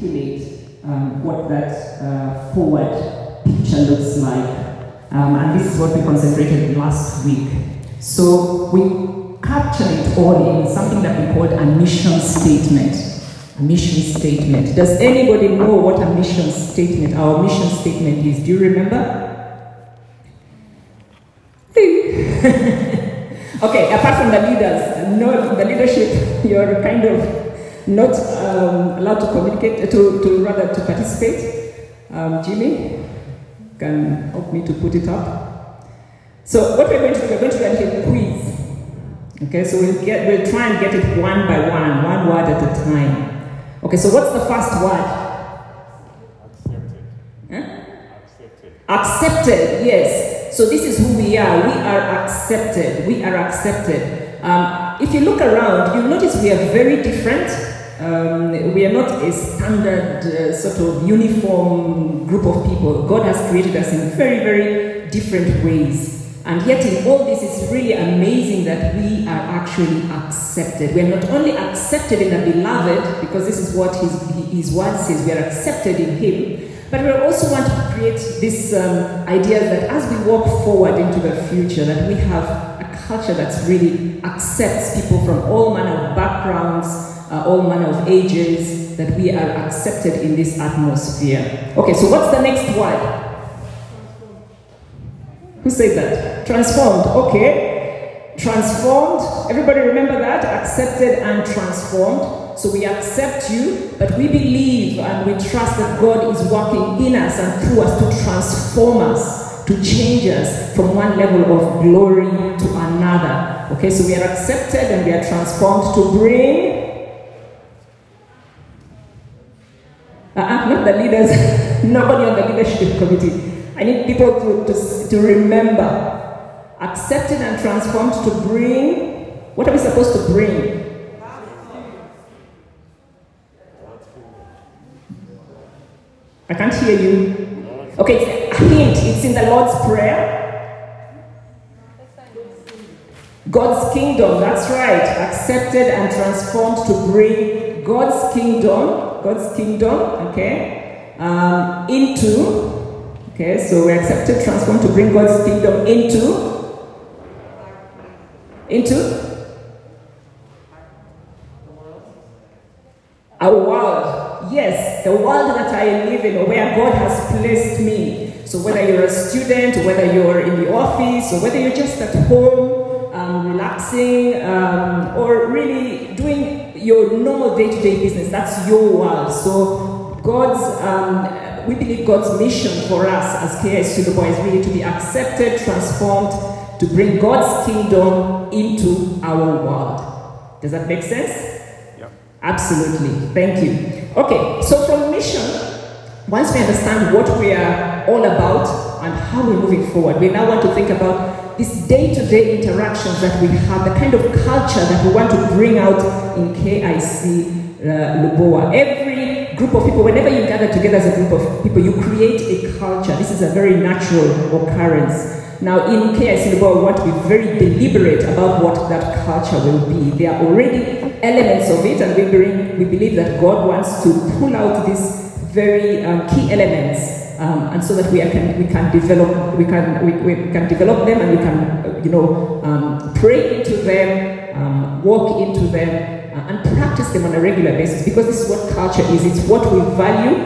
articulate um, what that uh, forward picture looks like. Um, and this is what we concentrated last week. So we captured it all in something that we called a mission statement. A mission statement. Does anybody know what a mission statement, our mission statement is? Do you remember? okay, apart from the leaders, no, the leadership, you're kind of not um, allowed to communicate, to, to rather to participate. Um, Jimmy can help me to put it up. So what we're going to do, we're going to run a quiz. Okay, so we'll get, we'll try and get it one by one, one word at a time. Okay, so what's the first word? Accepted. Accepted. Accepted, yes. So this is who we are. We are accepted. We are accepted. Um, if you look around, you notice we are very different. Um, we are not a standard uh, sort of uniform group of people. God has created us in very, very different ways. And yet, in all this, it's really amazing that we are actually accepted. We are not only accepted in the beloved, because this is what his, his word says, we are accepted in him, but we also want to create this um, idea that as we walk forward into the future, that we have a culture that really accepts people from all manner of backgrounds, uh, all manner of ages, that we are accepted in this atmosphere. Okay, so what's the next word? Who said that? Transformed. Okay. Transformed. Everybody remember that? Accepted and transformed. So we accept you, but we believe and we trust that God is working in us and through us to transform us, to change us from one level of glory to another. Okay, so we are accepted and we are transformed to bring. Uh-uh, not the leaders, nobody on the leadership committee. I need people to, to, to remember. Accepted and transformed to bring. What are we supposed to bring? I can't hear you. Okay, it's a hint. It's in the Lord's Prayer. God's kingdom, that's right. Accepted and transformed to bring God's kingdom, God's kingdom, okay, um, into Okay, so we're accepted, transformed to bring God's kingdom into into our world. Yes, the world that I live in, where God has placed me. So whether you're a student, whether you're in the office, or whether you're just at home, um, relaxing, um, or really doing your normal day-to-day business, that's your world. So God's um, we believe God's mission for us as KIC Lubowa is really to be accepted, transformed, to bring God's kingdom into our world. Does that make sense? Yep. Absolutely. Thank you. Okay, so from mission, once we understand what we are all about and how we're moving forward, we now want to think about these day-to-day interactions that we have, the kind of culture that we want to bring out in KIC uh, Lubowa. Every group of people, whenever you gather together as a group of people, you create a culture. This is a very natural occurrence. Now, in KIC Lubowa, we want to be very deliberate about what that culture will be. There are already elements of it, and we, bring, we believe that God wants to pull out these very um, key elements um, and so that we can we can develop we can we, we can develop them and we can uh, you know um, pray into them, um, walk into them, uh, and practice them on a regular basis because this is what culture is. It's what we value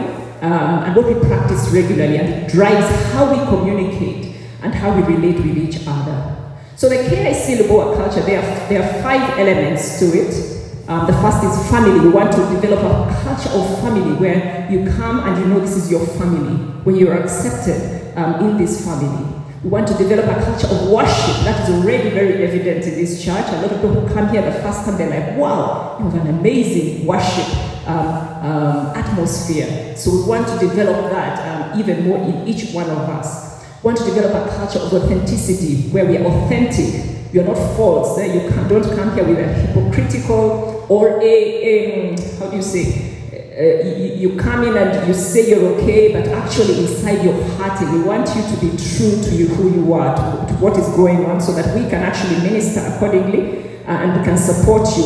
um, and what we practice regularly, and it drives how we communicate and how we relate with each other. So the KIC Lubowa culture, there are, there are five elements to it. Um, the first is family. We want to develop a culture of family where you come and you know this is your family, where you're accepted um, in this family. We want to develop a culture of worship. That is already very evident in this church. A lot of people who come here the first time, they're like, wow, you have an amazing worship um, um, atmosphere. So we want to develop that um, even more in each one of us. We want to develop a culture of authenticity where we are authentic. Are not false. You don't come here with a hypocritical or a, how do you say, uh, you, you, come in and you say you're okay, but actually inside your heart, we want you to be true to you, who you are, to, to what is going on, so that we can actually minister accordingly uh, and we can support you.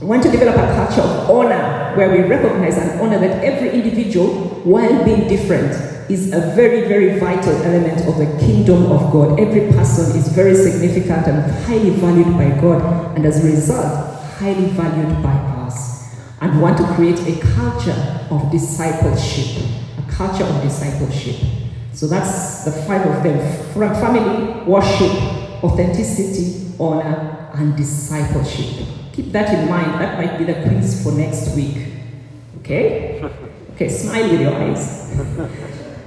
We want to develop a culture of honor where we recognize and honor that every individual, while being different, is a very, very vital element of the kingdom of God. Every person is very significant and highly valued by God, and as a result, highly valued by us. And we want to create a culture of discipleship, a culture of discipleship. So that's the five of them family, worship, authenticity, honor, and discipleship. Keep that in mind. That might be the quiz for next week. Okay? Okay, smile with your eyes.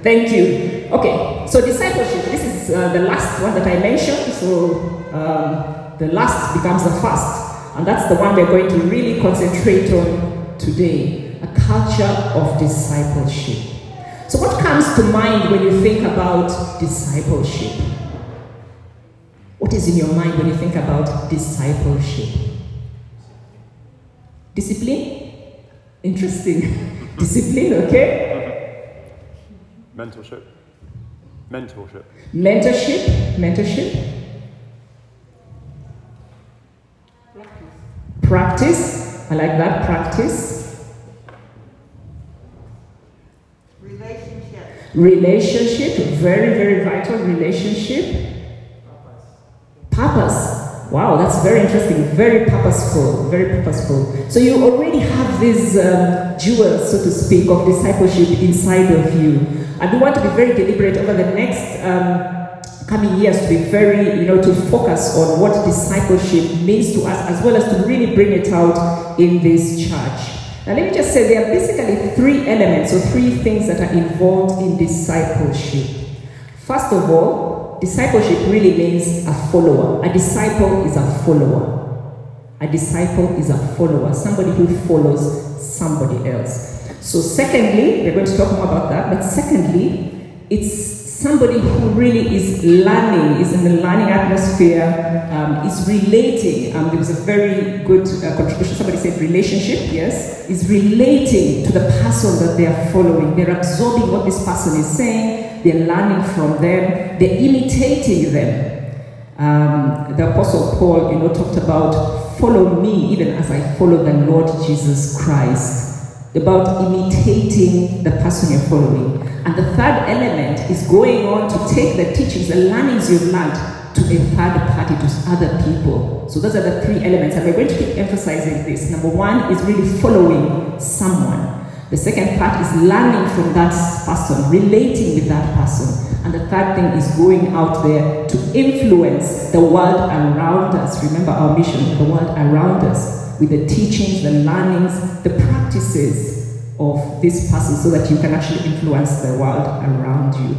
Thank you. Okay, so discipleship. This is uh, the last one that I mentioned. So um, the last becomes the first, and that's the one we're going to really concentrate on today a culture of discipleship. So, what comes to mind when you think about discipleship? What is in your mind when you think about discipleship? Discipline? Interesting. Discipline, okay? Mentorship. Mentorship. Mentorship, mentorship. Practice, I like that, practice. Relationship. Relationship, very, very vital relationship. Purpose. Wow, that's very interesting. Very purposeful. Very purposeful. So you already have these um, jewels, so to speak, of discipleship inside of you. And we want to be very deliberate over the next um, coming years to be very, you know, to focus on what discipleship means to us, as well as to really bring it out in this church. Now, let me just say there are basically three elements or three things that are involved in discipleship. First of all, discipleship really means a follower. A disciple is a follower. A disciple is a follower, somebody who follows somebody else. So, secondly, we're going to talk more about that, but secondly, it's somebody who really is learning, is in the learning atmosphere, um, is relating. Um, there was a very good uh, contribution. Somebody said relationship, yes, is relating to the person that they are following. They're absorbing what this person is saying, they're learning from them, they're imitating them. Um, the Apostle Paul, you know, talked about follow me even as I follow the Lord Jesus Christ about imitating the person you're following. And the third element is going on to take the teachings, the learnings you've learned to a third party, to other people. So those are the three elements. And we're going to keep emphasizing this. Number one is really following someone. The second part is learning from that person, relating with that person. And the third thing is going out there to influence the world around us. Remember our mission, the world around us with the teachings, the learnings, the practices of this person so that you can actually influence the world around you.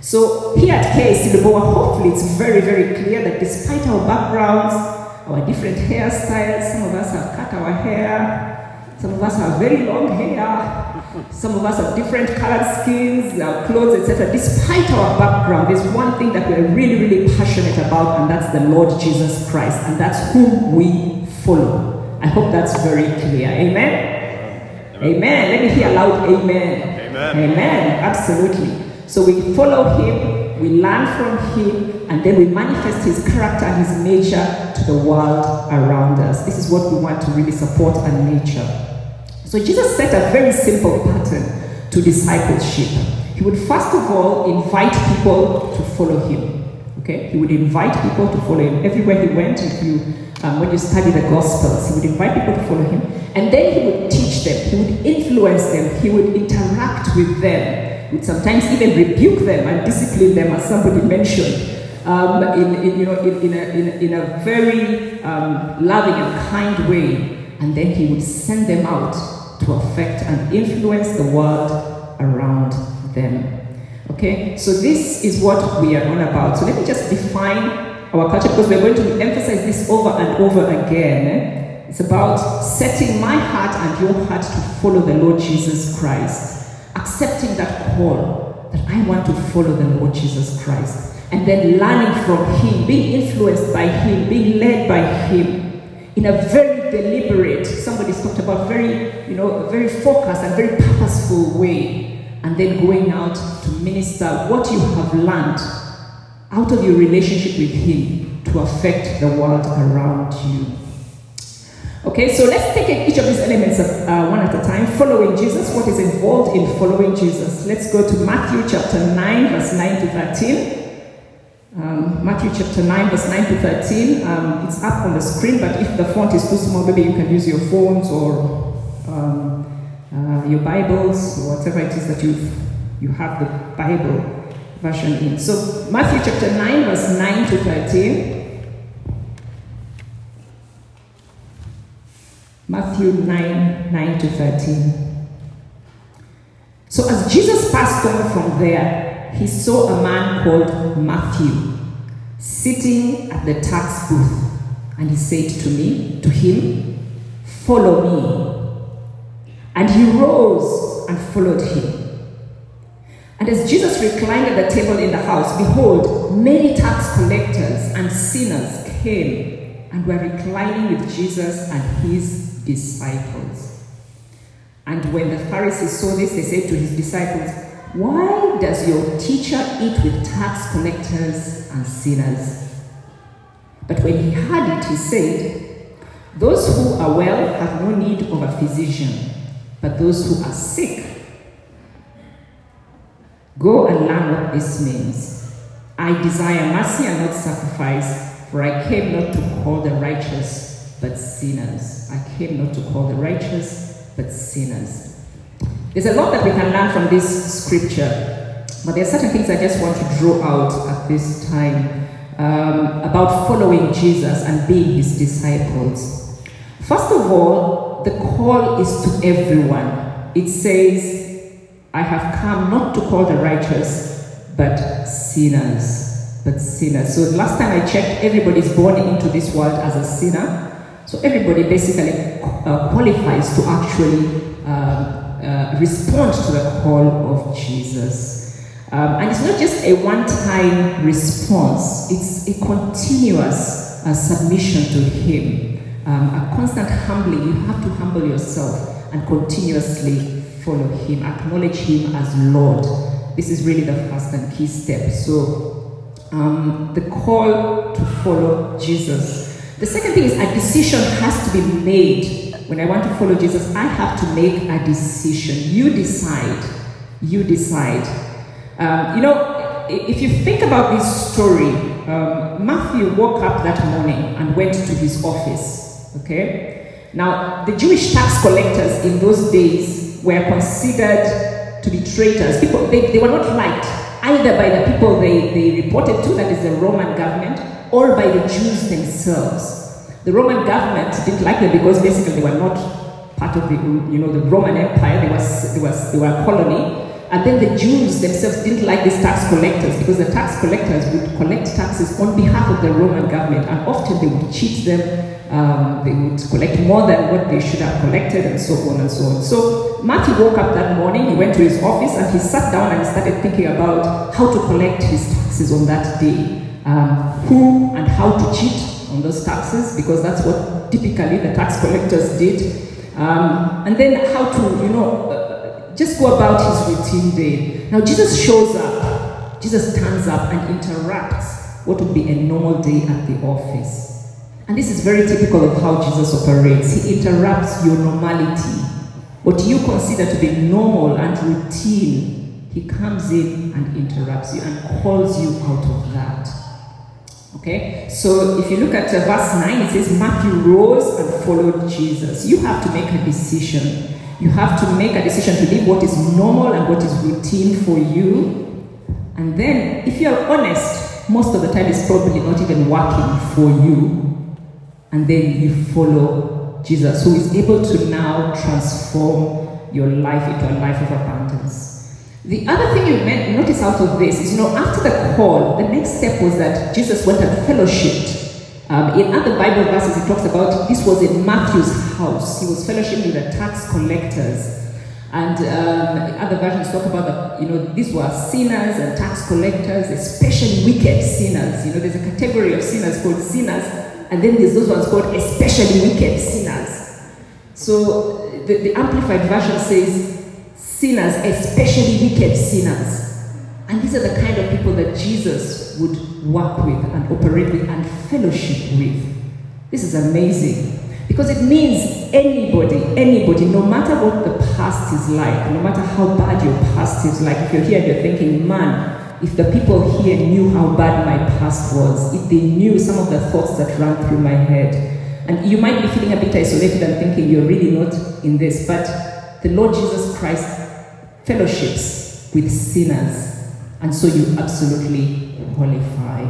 So here at KIC Lubowa, hopefully it's very, very clear that despite our backgrounds, our different hairstyles, some of us have cut our hair, some of us have very long hair, some of us have different colored skins, our clothes, etc. Despite our background, there's one thing that we're really, really passionate about, and that's the Lord Jesus Christ, and that's whom we follow. I hope that's very clear. Amen? Amen. amen. Let me hear loud amen. Amen. Amen. Absolutely. So we follow him, we learn from him, and then we manifest his character and his nature to the world around us. This is what we want to really support and nature. So Jesus set a very simple pattern to discipleship. He would first of all invite people to follow him. Okay? He would invite people to follow him. Everywhere he went, if you um, when you study the Gospels. He would invite people to follow him, and then he would teach them, he would influence them, he would interact with them, he would sometimes even rebuke them and discipline them, as somebody mentioned. Um, in, in, you know, in, in, a, in, in a very um, loving and kind way, and then he would send them out to affect and influence the world around them. Okay, so this is what we are on about. So let me just define our culture because we're going to emphasize this over and over again. Eh? It's about setting my heart and your heart to follow the Lord Jesus Christ, accepting that call that I want to follow the Lord Jesus Christ, and then learning from Him, being influenced by Him, being led by Him in a very deliberate, somebody's talked about very, you know, very focused and very purposeful way, and then going out to minister what you have learned out of your relationship with Him to affect the world around you. Okay, so let's take each of these elements uh, one at a time. Following Jesus, what is involved in following Jesus? Let's go to Matthew chapter 9, verse 9 to 13. Um, Matthew chapter 9, verse 9 to 13. Um, it's up on the screen, but if the font is too small, maybe you can use your phones or um, uh, your Bibles whatever it is that you you have the Bible version in. So Matthew chapter 9, verse 9 to 13. Matthew 9, 9 to 13. So as Jesus passed on from there, he saw a man called Matthew sitting at the tax booth, and he said to me, to him, Follow me. And he rose and followed him. And as Jesus reclined at the table in the house, behold, many tax collectors and sinners came and were reclining with Jesus and his disciples. And when the Pharisees saw this, they said to his disciples, Why does your teacher eat with tax collectors and sinners? But when he heard it, he said, Those who are well have no need of a physician, but those who are sick. Go and learn what this means. I desire mercy and not sacrifice, for I came not to call the righteous, but sinners. I came not to call the righteous, but sinners. There's a lot that we can learn from this scripture, but there are certain things I just want to draw out at this time um, about following Jesus and being his disciples. First of all, the call is to everyone. It says, I have come not to call the righteous, but sinners. But sinners. So last time I checked, everybody's born into this world as a sinner. So everybody basically uh, qualifies to actually um, uh, respond to the call of Jesus. Um, and it's not just a one time response, it's a continuous uh, submission to Him, um, a constant humbling. You have to humble yourself and continuously follow Him, acknowledge Him as Lord. This is really the first and key step. So, um, the call to follow Jesus. The second thing is a decision has to be made. When I want to follow Jesus, I have to make a decision. You decide. You decide. Um, you know, if you think about this story, um, Matthew woke up that morning and went to his office. Okay? Now, the Jewish tax collectors in those days were considered to be traitors. People, they, they were not liked either by the people they, they reported to, that is the Roman government, or by the Jews themselves. The Roman government didn't like them because basically they were not part of the, you know, the Roman Empire. They were, they were, they were a colony. And then the Jews themselves didn't like these tax collectors because the tax collectors would collect taxes on behalf of the Roman government and often they would cheat them. Um, they would collect more than what they should have collected and so on and so on. So Matthew woke up that morning, he went to his office and he sat down and started thinking about how to collect his taxes on that day. Um, who and how to cheat on those taxes because that's what typically the tax collectors did. Um, and then how to, you know, just go about his routine day. Now, Jesus shows up, Jesus stands up and interrupts what would be a normal day at the office. And this is very typical of how Jesus operates. He interrupts your normality. What you consider to be normal and routine, he comes in and interrupts you and calls you out of that. Okay, so if you look at verse 9, it says, Matthew rose and followed Jesus. You have to make a decision. You have to make a decision to leave what is normal and what is routine for you. And then, if you're honest, most of the time it's probably not even working for you. And then you follow Jesus, who is able to now transform your life into a life of abundance. The other thing you notice out of this is, you know, after the call, the next step was that Jesus went and fellowshipped. Um, in other Bible verses, it talks about this was in Matthew's house. He was fellowshipping with the tax collectors. And um, other versions talk about, you know, these were sinners and tax collectors, especially wicked sinners. You know, there's a category of sinners called sinners, and then there's those ones called especially wicked sinners. So the, the Amplified Version says, sinners, especially wicked sinners. And these are the kind of people that Jesus would work with and operate with and fellowship with. This is amazing. Because it means anybody, anybody, no matter what the past is like, no matter how bad your past is like, if you're here and you're thinking, man, if the people here knew how bad my past was, if they knew some of the thoughts that ran through my head, and you might be feeling a bit isolated and thinking you're really not in this, but the Lord Jesus Christ fellowships with sinners, and so you absolutely qualify.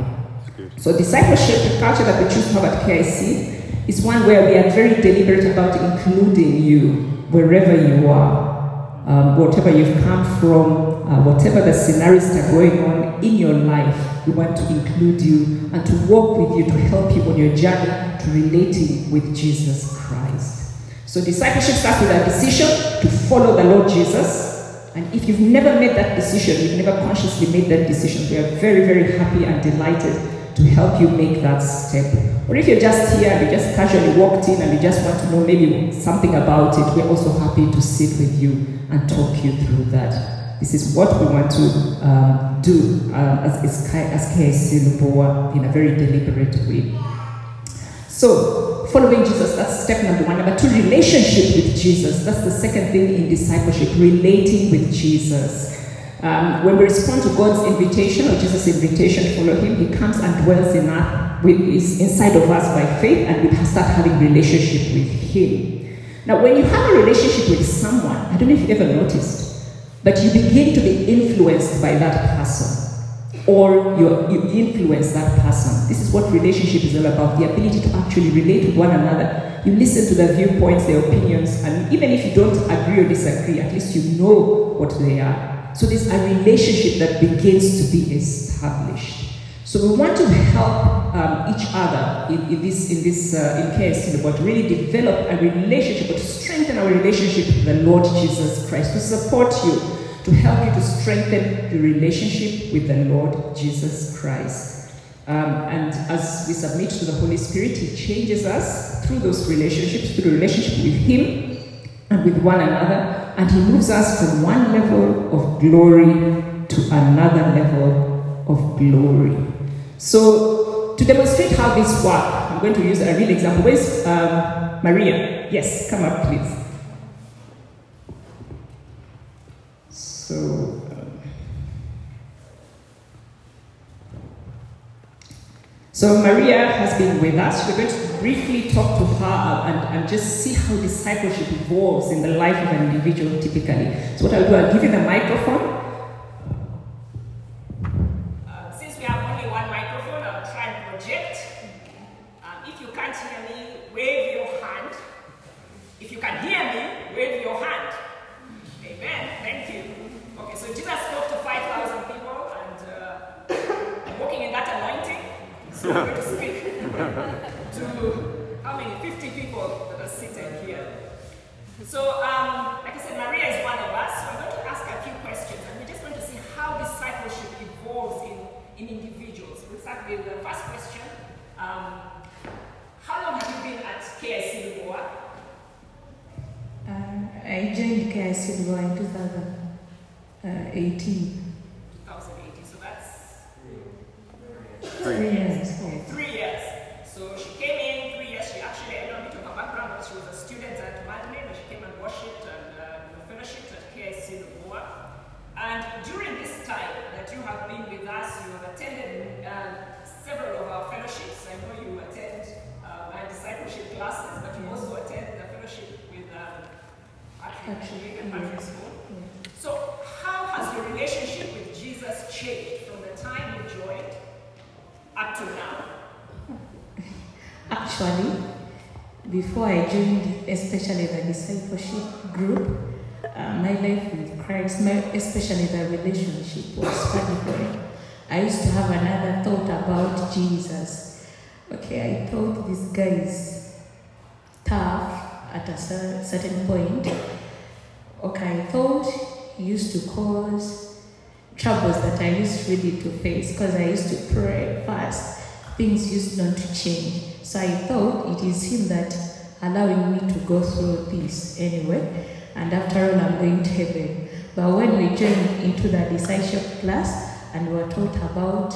So discipleship, the culture that we choose to have at KIC, is one where we are very deliberate about including you wherever you are, um, whatever you've come from, uh, whatever the scenarios that are going on in your life. We want to include you and to walk with you to help you on your journey to relating with Jesus Christ. So discipleship starts with a decision to follow the Lord Jesus. And if you've never made that decision, you've never consciously made that decision, we are very, very happy and delighted to help you make that step. Or if you're just here and you just casually walked in and you just want to know maybe something about it, we're also happy to sit with you and talk you through that. This is what we want to um, do um, as, as KIC Lubowa in a very deliberate way. So, following Jesus, that's step number one. Number two, relationship with Jesus. That's the second thing in discipleship, relating with Jesus. Um, when we respond to God's invitation or Jesus' invitation to follow Him, He comes and dwells in us, with, is inside of us by faith, and we start having relationship with Him. Now, when you have a relationship with someone, I don't know if you've ever noticed, but you begin to be influenced by that person or you, influence that person. This is what relationship is all about the ability to actually relate with one another. You listen to their viewpoints, their opinions, and even if you don't agree or disagree, at least you know what they are. So there's a relationship that begins to be established. So we want to help um, each other in, this in this in this uh, in KIC, but really develop a relationship, but to strengthen our relationship with the Lord Jesus Christ, to support you, to help you to strengthen the relationship with the Lord Jesus Christ. Um, and as we submit to the Holy Spirit, He changes us through those relationships, through the relationship with Him and with one another, and He moves us from one level of glory to another level of glory. So, to demonstrate how this works, I'm going to use a real example. Where's um, Maria? Yes, come up, please. So, um, so Maria has been with us. We're going to briefly talk to her and, and just see how discipleship evolves in the life of an individual typically. So what I'll do, I'll give you the microphone. Uh, since we have only one microphone, I'll try and project. Um, if you can't hear me, wave your hand. If you can hear me, wave your hand. Amen. Thank you. Okay, so Jesus spoke to 5,000 people, and uh, I'm walking in that anointing. So I'm going to speak to how many? 50 people that are seated here. So, um, like I said, Maria is one of us. So I'm going to ask a few questions, and we're just going to see how discipleship evolves in, in individuals. We'll start with the first question. Um, how long have you been at KIC Lubowa? Uh, I joined KIC Lubowa in 2018. 2018, so that's Three years. yes. three years. So she came in three years. She actually, I don't need to her background, but she was a student at Madeleine, and she came and worshipped and uh, fellowship at KIC Lubowa. And during this time that you have been with us, you have attended uh, several of our fellowships. I know you attend uh, my discipleship classes, but you also attend the fellowship with um, Patrick, and Patrick yes. School. So, how has your relationship with Jesus changed from the time you joined up to now? Actually, before I joined, especially the discipleship group, uh, my life with Christ, my, especially the relationship was different. I used to have another thought about Jesus. Okay, I thought this guy is tough at a certain point. Okay, I thought he used to cause troubles that I used really to face because I used to pray fast. Things used not to change. So I thought it is him that allowing me to go through this anyway. And after all, I'm going to heaven. But when we joined into the discipleship class and we were taught about,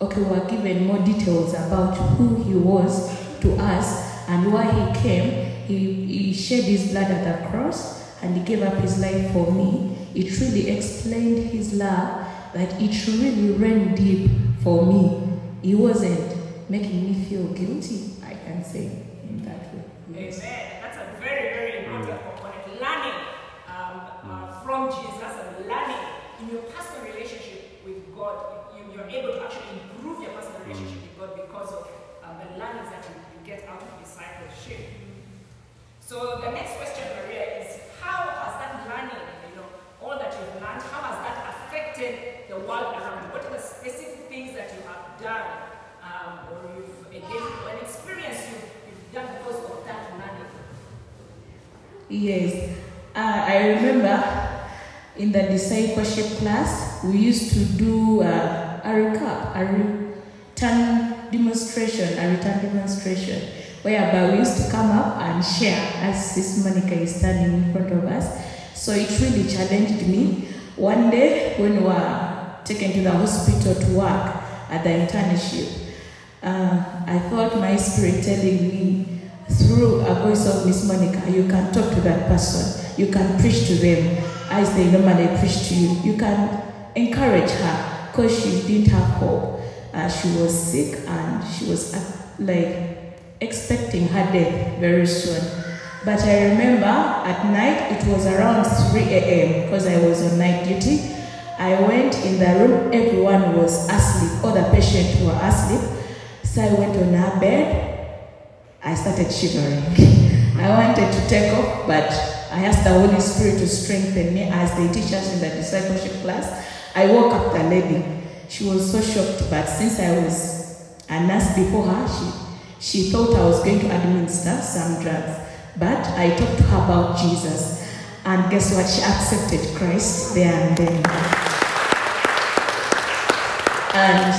okay, we were given more details about who he was to us And why he came, he, he shed his blood at the cross and he gave up his life for me. It really explained his love that it really ran deep for me. He wasn't making me feel guilty, I can say in that way. Amen. That's a very, very important component. Learning um, uh, from Jesus and learning in your personal relationship with God. You, you're able to actually improve your personal relationship with God because of um, the learnings that you, you get out of discipleship. So the next question, Maria, is how has that learning, you know, all that you've learned, how has that affected the world around you? What are the specific things that you have done um, or you've engaged or an experience you've, you've done because of that learning? Yes, uh, I remember in the discipleship class, we used to do uh, a recap, a return demonstration, a return demonstration, whereby we used to come up and share as this Monica is standing in front of us. So it really challenged me. One day, when we were taken to the hospital to work at the internship, uh, I felt my spirit telling me through a voice of Miss Monica, you can talk to that person, you can preach to them as they normally preach to you. You can encourage her because she didn't have hope. Uh, she was sick and she was uh, like expecting her death very soon. But I remember at night, it was around 3 a.m. because I was on night duty. I went in the room, everyone was asleep, all the patients were asleep. So I went on her bed, I started shivering. I wanted to take off, but I asked the Holy Spirit to strengthen me as they teach us in the discipleship class. I woke up the lady. She was so shocked, but since I was a nurse before her, she, she thought I was going to administer some drugs. But I talked to her about Jesus. And guess what? She accepted Christ there and then. And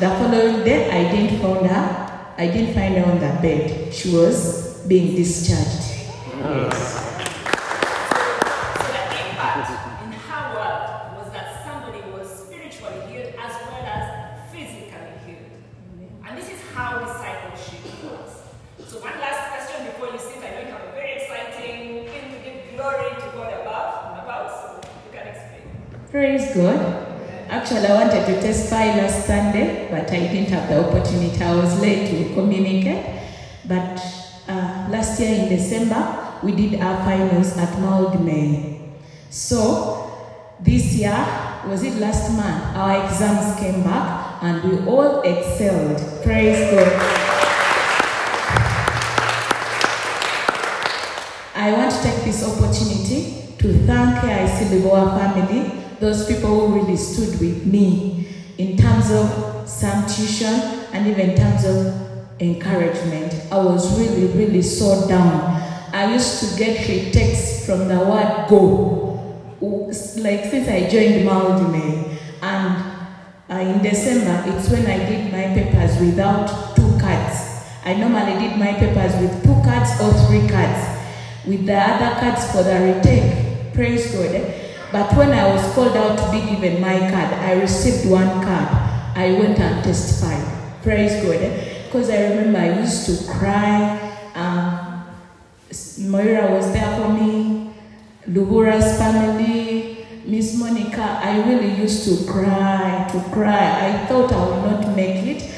the following day, I didn't find her. I didn't find her on the bed. She was being discharged. So the impact in her world was that somebody was spiritually healed as well as physically healed. And this is how discipleship works. So one last question before you sit. I know you have a very exciting thing to give glory to God above about, so you can explain. Praise God. Actually, I wanted to testify last Sunday, but I didn't have the opportunity. I was late to communicate. But uh, last year in December, we did our finals at Mildmay. So this year, was it last month, our exams came back and we all excelled. Praise God. I want to take this opportunity to thank KIC Lubowa family, those people who really stood with me in terms of some tuition and even in terms of encouragement. I was really, really so down. I used to get a text from the word go, like since I joined Mildmay. And uh, in December, it's when I did my papers without two cards. I normally did my papers with two cards or three cards with the other cards for the retake. Praise God. eh? But when I was called out to be given my card, I received one card. I went and testified. Praise God. Because I remember I used to cry. Um, Moira was there for me. Lubowa's family, Miss Monica. I really used to cry, to cry. I thought I would not make it.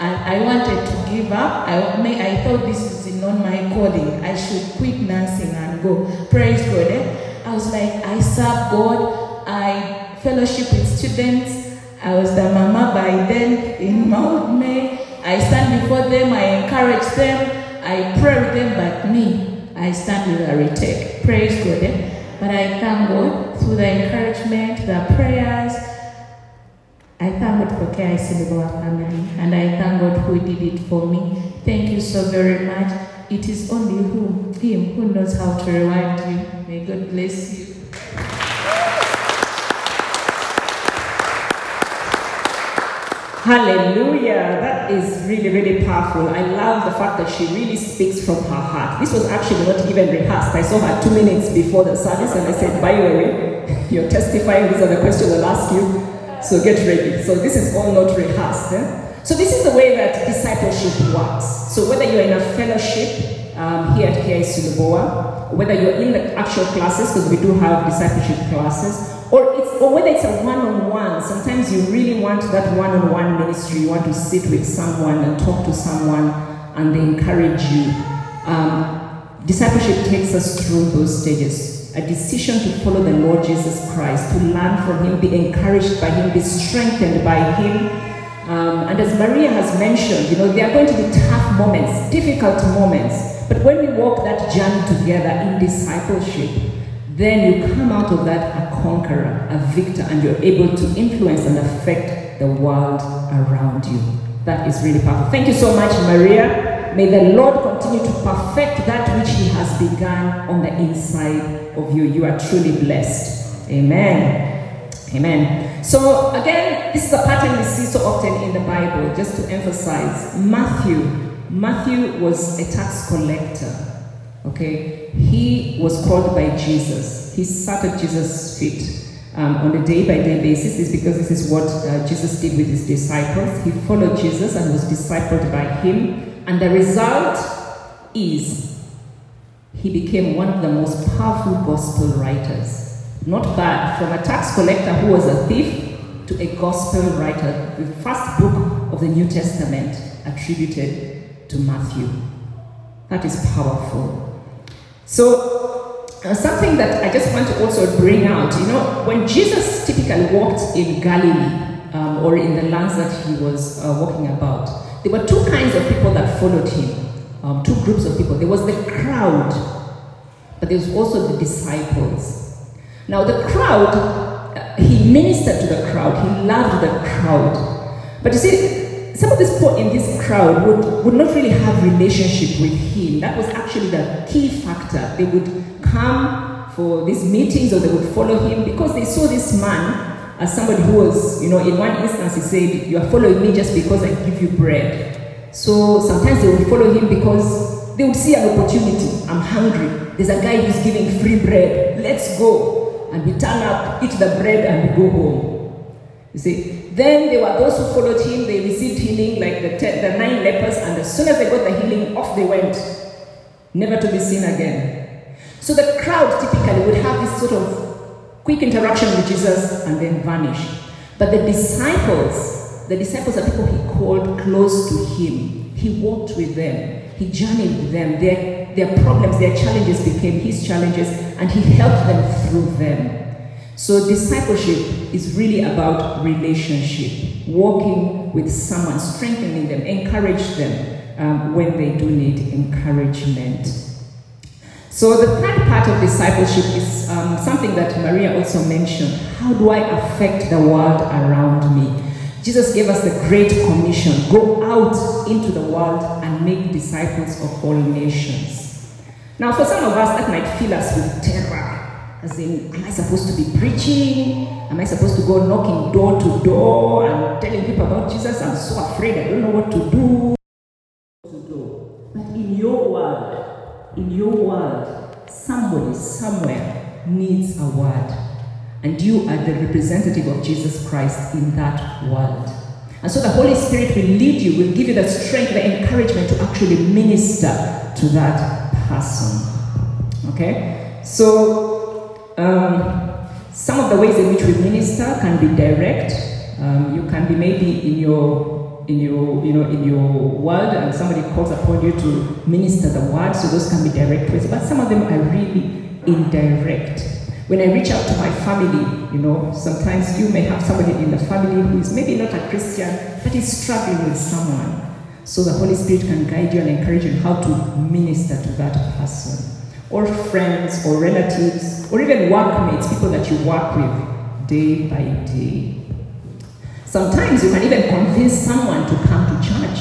And I wanted to give up. I, may, I thought this is not my calling. I should quit nursing and go. Praise God. eh? I was like, I serve God. I fellowship with students. I was the mama by then in Mildmay. I stand before them. I encourage them. I pray with them. But me, I stand with a retake. Praise God. eh? But I thank God through the encouragement, the prayers, I thank God for KIC Lubowa family, and I thank God who did it for me. Thank you so very much. It is only who, Him who knows how to reward you. May God bless you. Hallelujah. That is really, really powerful. I love the fact that she really speaks from her heart. This was actually not even rehearsed. I saw her two minutes before the service and I said, by the way, you're testifying. These are the questions I'll ask you. So get ready. So this is all not rehearsed. eh? So this is the way that discipleship works. So whether you're in a fellowship um, here at KIC Lubowa, whether you're in the actual classes, because we do have discipleship classes, or it's or whether it's a one-on-one. You really want that one-on-one ministry. You want to sit with someone and talk to someone, and they encourage you. Um, discipleship takes us through those stages. A decision to follow the Lord Jesus Christ, to learn from Him, be encouraged by Him, be strengthened by Him. Um, and as Maria has mentioned, you know, there are going to be tough moments, difficult moments. But when we walk that journey together in discipleship, then you come out of that a conqueror, a victor, and you're able to influence and affect the world around you. That is really powerful. Thank you so much, Maria. May the Lord continue to perfect that which He has begun on the inside of you. You are truly blessed. Amen. Amen. So, again, this is a pattern we see so often in the Bible, just to emphasize. Matthew, Matthew was a tax collector. Okay, he was called by Jesus. He sat at Jesus' feet um, on a day-by-day basis. Is because this is what uh, Jesus did with his disciples. He followed Jesus and was discipled by him, and the result is he became one of the most powerful gospel writers. Not bad, from a tax collector who was a thief to a gospel writer. The first book of the New Testament attributed to Matthew. That is powerful. So, uh, something that I just want to also bring out, you know, when Jesus typically walked in Galilee um, or in the lands that he was uh, walking about, there were two kinds of people that followed him, um, two groups of people. There was the crowd, but there was also the disciples. Now, the crowd, uh, he ministered to the crowd, he loved the crowd. But you see, some of these people in this crowd would, would not really have relationship with him. That was actually the key factor. They would come for these meetings or they would follow him because they saw this man as somebody who was, you know, in one instance he said, You are following me just because I give you bread. So sometimes they would follow him because they would see an opportunity. I'm hungry. There's a guy who's giving free bread. Let's go. And we turn up, eat the bread, and we go home. You see, then there were those who followed him, they received healing, like the, ten, the nine lepers, and as soon as they got the healing, off they went, never to be seen again. So the crowd typically would have this sort of quick interaction with Jesus and then vanish. But the disciples, the disciples are people he called close to him. He walked with them, he journeyed with them. Their, their problems, their challenges became his challenges, and he helped them through them. So, discipleship is really about relationship, walking with someone, strengthening them, encourage them um, when they do need encouragement. So, the third part of discipleship is um, something that Maria also mentioned. How do I affect the world around me? Jesus gave us the Great Commission go out into the world and make disciples of all nations. Now, for some of us, that might fill us with terror as in, am I supposed to be preaching? Am I supposed to go knocking door to door and telling people about Jesus? I'm so afraid, I don't know what to do. But in your world, in your world, somebody somewhere needs a word. And you are the representative of Jesus Christ in that world. And so the Holy Spirit will lead you, will give you the strength, the encouragement to actually minister to that person. Okay? So um, some of the ways in which we minister can be direct. Um, you can be maybe in your in your you know in your world and somebody calls upon you to minister the word, so those can be direct ways. But some of them are really indirect. When I reach out to my family, you know, sometimes you may have somebody in the family who is maybe not a Christian, but is struggling with someone. So the Holy Spirit can guide you and encourage you how to minister to that person or friends or relatives or even workmates, people that you work with day by day. Sometimes you can even convince someone to come to church.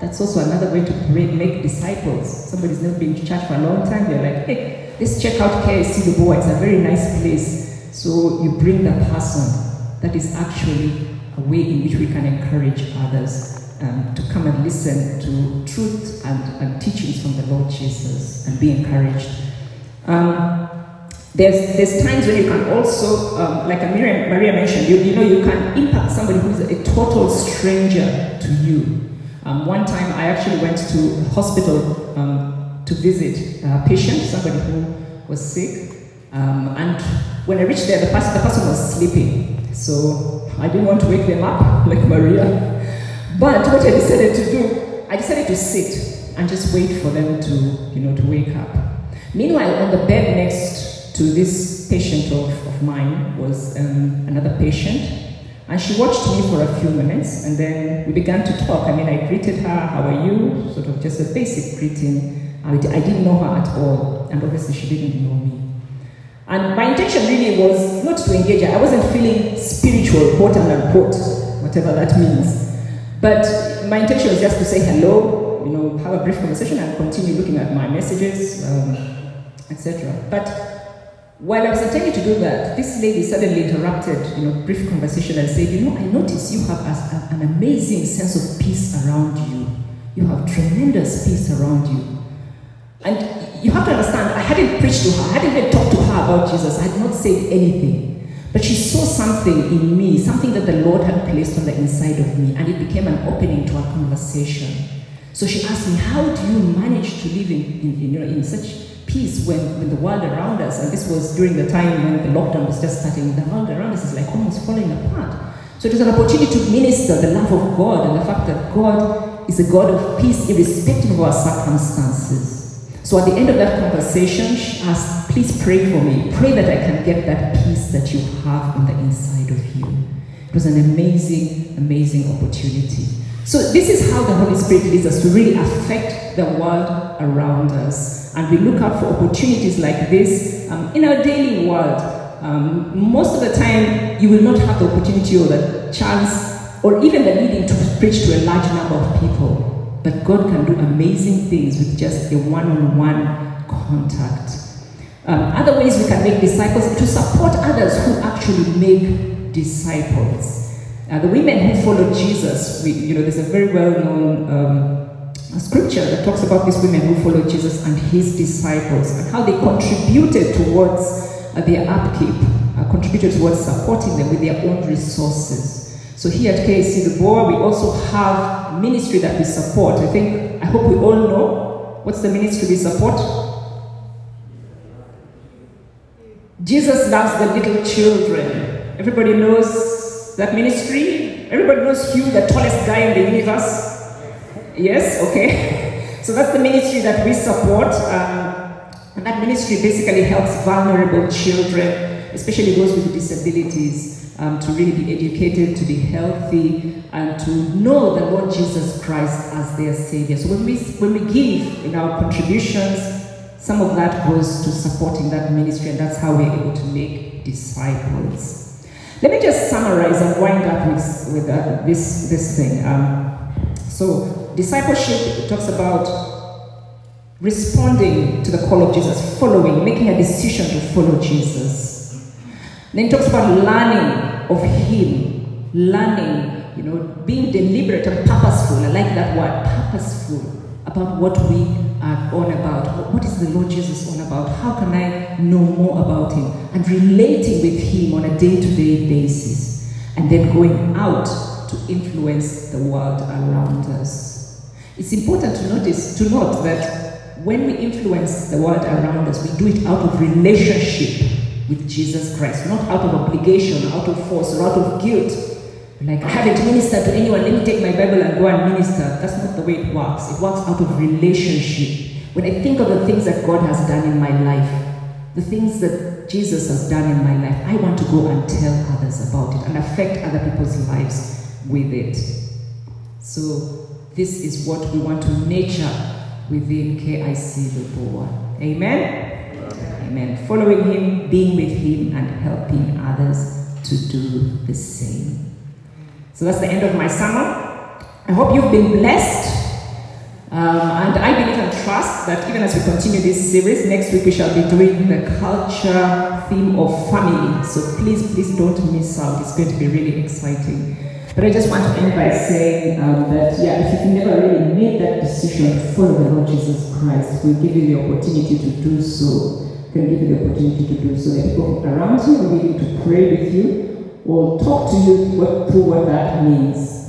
That's also another way to make disciples. Somebody's not been to church for a long time, they're like, hey, let's check out KIC Lubowa, it's a very nice place. So you bring the person. That is actually a way in which we can encourage others um, to come and listen to truth and, and, teachings from the Lord Jesus and be encouraged. Um, There's, there's times when you can also, um, like Maria, Maria mentioned, you, you know, you can impact somebody who is a total stranger to you. Um, one time I actually went to hospital um, to visit a patient, somebody who was sick. Um, and when I reached there, the the person was sleeping. So I didn't want to wake them up like Maria. But what I decided to do, I decided to sit and just wait for them to, you know, to wake up. Meanwhile, on the bed next to this patient of, of mine was um, another patient. And she watched me for a few minutes and then we began to talk. I mean, I greeted her, how are you? Sort of just a basic greeting. I, I didn't know her at all, and obviously she didn't know me. And my intention really was not to engage her. I wasn't feeling spiritual, quote unquote, whatever that means. But my intention was just to say hello, you know, have a brief conversation and continue looking at my messages, um, etc. But while I was attempting to do that, this lady suddenly interrupted, you know, brief conversation and said, you know, I notice you have a, an amazing sense of peace around you. You have tremendous peace around you. And you have to understand, I hadn't preached to her, I hadn't even talked to her about Jesus, I had not said anything. But she saw something in me, something that the Lord had placed on the inside of me, and it became an opening to our conversation. So she asked me, How do you manage to live in, in, you know, in such peace when, when the world around us, and this was during the time when the lockdown was just starting, the world around us is like almost falling apart. So it was an opportunity to minister the love of God and the fact that God is a God of peace irrespective of our circumstances. So at the end of that conversation, she asked, Please pray for me. Pray that I can get that peace that you have on the inside of you. It was an amazing, amazing opportunity. So this is how the Holy Spirit leads us to really affect the world around us. And we look out for opportunities like this um, in our daily world. Um, most of the time, you will not have the opportunity or the chance or even the needing to preach to a large number of people. But God can do amazing things with just a one on one contact. Um, other ways we can make disciples to support others who actually make disciples. Uh, the women who followed Jesus, we, you know, there's a very well known um, scripture that talks about these women who followed Jesus and his disciples and how they contributed towards uh, their upkeep, uh, contributed towards supporting them with their own resources. So here at KIC Lubowa, we also have ministry that we support. I think, I hope we all know what's the ministry we support. Jesus loves the little children. Everybody knows that ministry? Everybody knows Hugh, the tallest guy in the universe? Yes, okay. So that's the ministry that we support. Um, and that ministry basically helps vulnerable children, especially those with disabilities, um, to really be educated, to be healthy, and to know the Lord Jesus Christ as their Savior. So when we, when we give in our contributions, some of that goes to supporting that ministry, and that's how we're able to make disciples. Let me just summarize and wind up with, with uh, this, this thing. Um, so, discipleship talks about responding to the call of Jesus, following, making a decision to follow Jesus. Then talks about learning of Him, learning, you know, being deliberate and purposeful. I like that word, purposeful, about what we are on about. What is the Lord Jesus on about? How can I know more about Him? And relating with Him on a day to day basis. And then going out to influence the world around us. It's important to notice, to note that when we influence the world around us, we do it out of relationship with Jesus Christ, not out of obligation, out of force, or out of guilt. Like, I haven't ministered to anyone, let me take my Bible and go and minister. That's not the way it works. It works out of relationship. When I think of the things that God has done in my life, the things that Jesus has done in my life, I want to go and tell others about it and affect other people's lives with it. So, this is what we want to nurture within KIC the Boer. Following Him, being with Him, and helping others to do the same. So that's the end of my summer. I hope you've been blessed. Um, and I believe and trust that even as we continue this series, next week we shall be doing the culture theme of family. So please, please don't miss out. It's going to be really exciting. But I just want to end by saying um, that, yeah, if you've never really made that decision to follow the Lord Jesus Christ, we'll give you the opportunity to do so. Can give you the opportunity to do so. The people around you will be able to pray with you or talk to you through what that means.